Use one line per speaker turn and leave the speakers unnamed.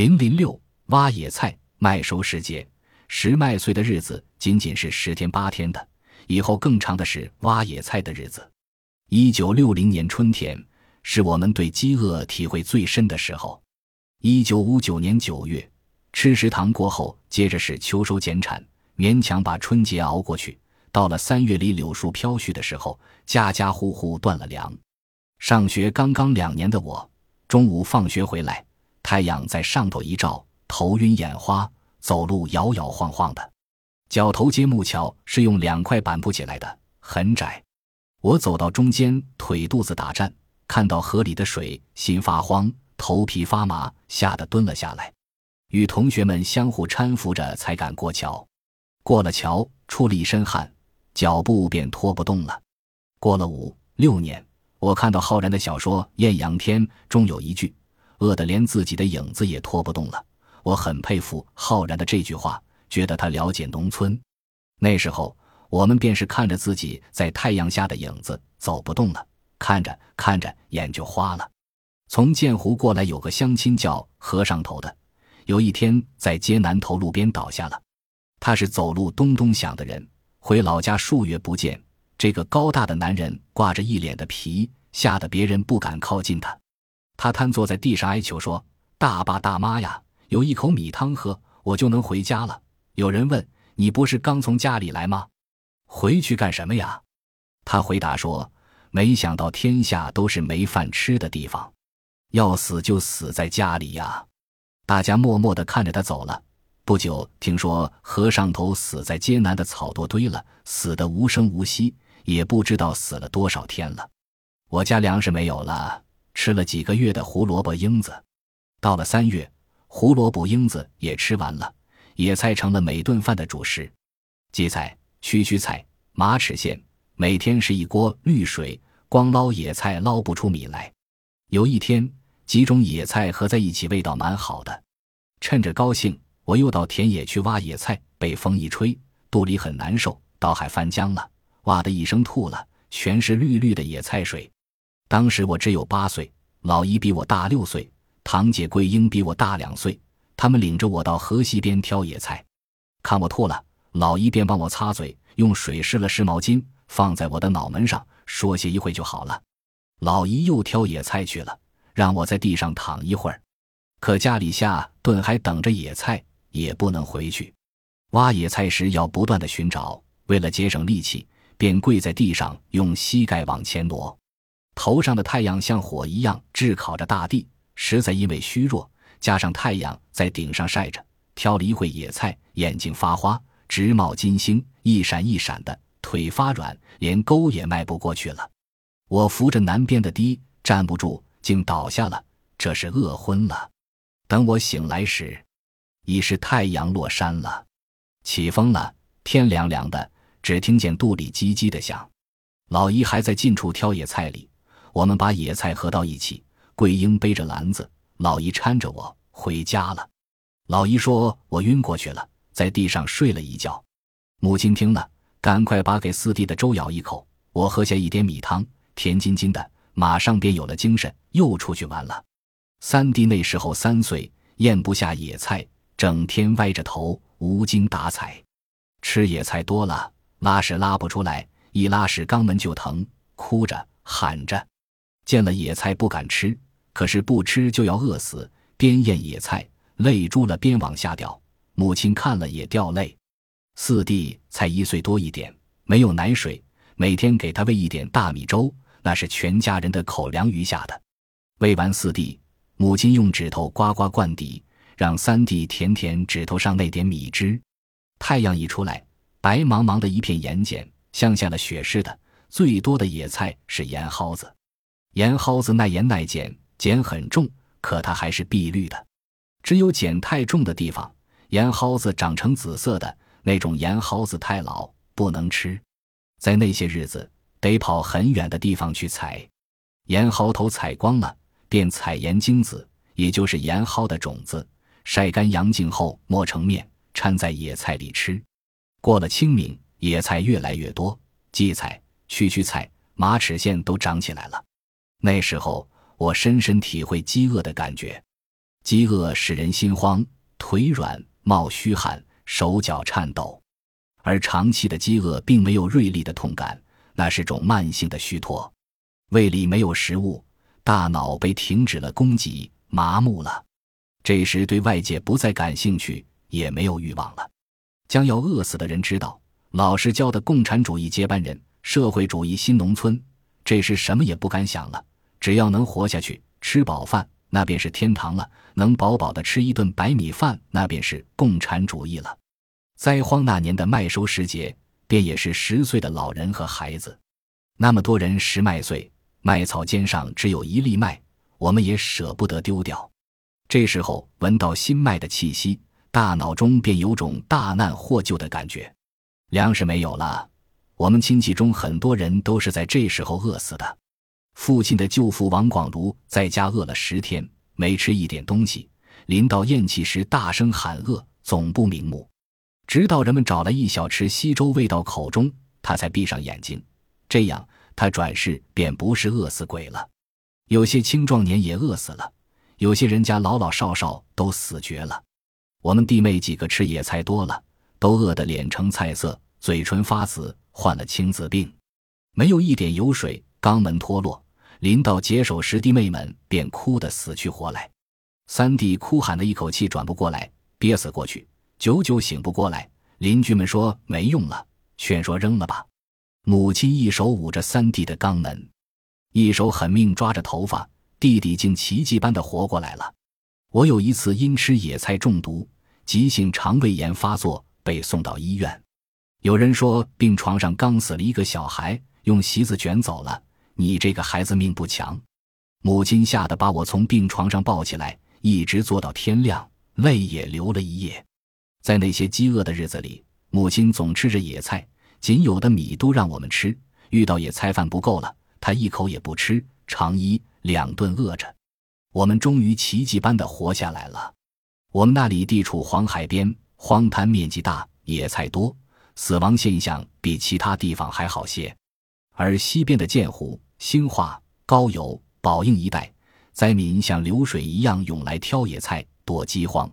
零零六挖野菜麦收时节，拾麦穗的日子仅仅是十天八天的，以后更长的是挖野菜的日子。一九六零年春天是我们对饥饿体会最深的时候。一九五九年九月，吃食堂过后，接着是秋收减产，勉强把春节熬过去。到了三月里柳树飘絮的时候，家家户户断了粮。上学刚刚两年的我，中午放学回来，太阳在上头一照，头晕眼花，走路摇摇晃晃的。角头街木桥是用两块板铺起来的，很窄。我走到中间，腿肚子打颤，看到河里的水，心发慌，头皮发麻，吓得蹲了下来。与同学们相互搀扶着，才敢过桥。过了桥，出了一身汗。脚步便拖不动了。过了五六年，我看到浩然的小说《艳阳天》中有一句：“饿得连自己的影子也拖不动了。”我很佩服浩然的这句话，觉得他了解农村。那时候，我们便是看着自己在太阳下的影子走不动了，看着看着眼就花了。从建湖过来有个乡亲叫和尚头的，有一天在街南头路边倒下了。他是走路咚咚响的人。回老家数月不见，这个高大的男人挂着一脸的皮，吓得别人不敢靠近他。他瘫坐在地上哀求说：“大爸大妈呀，有一口米汤喝，我就能回家了。”有人问：“你不是刚从家里来吗？回去干什么呀？”他回答说：“没想到天下都是没饭吃的地方，要死就死在家里呀。”大家默默地看着他走了。不久，听说和尚头死在街南的草垛堆了，死得无声无息，也不知道死了多少天了。我家粮食没有了，吃了几个月的胡萝卜缨子。到了三月，胡萝卜缨子也吃完了，野菜成了每顿饭的主食。荠菜、区区菜、马齿苋，每天是一锅绿水，光捞野菜捞不出米来。有一天，几种野菜合在一起，味道蛮好的。趁着高兴。我又到田野去挖野菜，被风一吹，肚里很难受，倒还翻浆了，哇的一声吐了，全是绿绿的野菜水。当时我只有八岁，老姨比我大六岁，堂姐桂英比我大两岁，他们领着我到河西边挑野菜，看我吐了，老姨便帮我擦嘴，用水湿了湿毛巾放在我的脑门上，说歇一会就好了。老姨又挑野菜去了，让我在地上躺一会儿，可家里下顿还等着野菜。也不能回去，挖野菜时要不断的寻找。为了节省力气，便跪在地上，用膝盖往前挪。头上的太阳像火一样炙烤着大地，实在因为虚弱，加上太阳在顶上晒着，挑了一会野菜，眼睛发花，直冒金星，一闪一闪的，腿发软，连沟也迈不过去了。我扶着南边的堤，站不住，竟倒下了，这是饿昏了。等我醒来时。已是太阳落山了，起风了，天凉凉的，只听见肚里叽叽的响。老姨还在近处挑野菜里，我们把野菜合到一起。桂英背着篮子，老姨搀着我回家了。老姨说我晕过去了，在地上睡了一觉。母亲听了，赶快把给四弟的粥舀一口，我喝下一点米汤，甜津津的，马上便有了精神，又出去玩了。三弟那时候三岁，咽不下野菜。整天歪着头，无精打采，吃野菜多了，拉屎拉不出来，一拉屎肛门就疼，哭着喊着，见了野菜不敢吃，可是不吃就要饿死，边咽野菜，泪珠了边往下掉，母亲看了也掉泪。四弟才一岁多一点，没有奶水，每天给他喂一点大米粥，那是全家人的口粮余下的。喂完四弟，母亲用指头刮刮罐底。让三弟舔舔指头上那点米汁。太阳一出来，白茫茫的一片盐碱，像下了雪似的。最多的野菜是盐蒿子，盐蒿子耐盐耐碱，碱很重，可它还是碧绿的。只有碱太重的地方，盐蒿子长成紫色的那种盐蒿子太老，不能吃。在那些日子，得跑很远的地方去采。盐蒿头采光了，便采盐精子，也就是盐蒿的种子。晒干阳净后磨成面，掺在野菜里吃。过了清明，野菜越来越多，荠菜、区区菜、马齿苋都长起来了。那时候，我深深体会饥饿的感觉。饥饿使人心慌、腿软、冒虚汗、手脚颤抖，而长期的饥饿并没有锐利的痛感，那是种慢性的虚脱。胃里没有食物，大脑被停止了供给，麻木了。这时对外界不再感兴趣，也没有欲望了。将要饿死的人知道，老师教的共产主义接班人、社会主义新农村，这时什么也不敢想了，只要能活下去，吃饱饭。那便是天堂了，能饱饱的吃一顿白米饭，那便是共产主义了。灾荒那年的麦收时节，便也是十岁的老人和孩子，那么多人拾麦穗，麦草尖上只有一粒麦，我们也舍不得丢掉。这时候闻到新麦的气息，大脑中便有种大难获救的感觉。粮食没有了，我们亲戚中很多人都是在这时候饿死的。父亲的舅父王广如在家饿了十天，没吃一点东西。临到咽气时，大声喊饿，总不瞑目。直到人们找来一小匙稀粥喂到口中，他才闭上眼睛。这样，他转世便不是饿死鬼了。有些青壮年也饿死了，有些人家老老少少都死绝了。我们弟妹几个吃野菜多了，都饿得脸呈菜色，嘴唇发紫，患了青紫病，没有一点油水。肛门脱落，临到解手时，弟妹们便哭得死去活来。三弟哭喊的一口气转不过来，憋死过去，久久醒不过来。邻居们说没用了，劝说扔了吧。母亲一手捂着三弟的肛门，一手狠命抓着头发，弟弟竟奇迹般的活过来了。我有一次因吃野菜中毒，急性肠胃炎发作，被送到医院。有人说病床上刚死了一个小孩，用席子卷走了。你这个孩子命不强，母亲吓得把我从病床上抱起来，一直坐到天亮，泪也流了一夜。在那些饥饿的日子里，母亲总吃着野菜，仅有的米都让我们吃。遇到野菜饭不够了，她一口也不吃，长一两顿饿着。我们终于奇迹般的活下来了。我们那里地处黄海边，荒滩面积大，野菜多，死亡现象比其他地方还好些。而西边的建湖。兴化、高邮、宝应一带，灾民像流水一样涌来挑野菜，躲饥荒。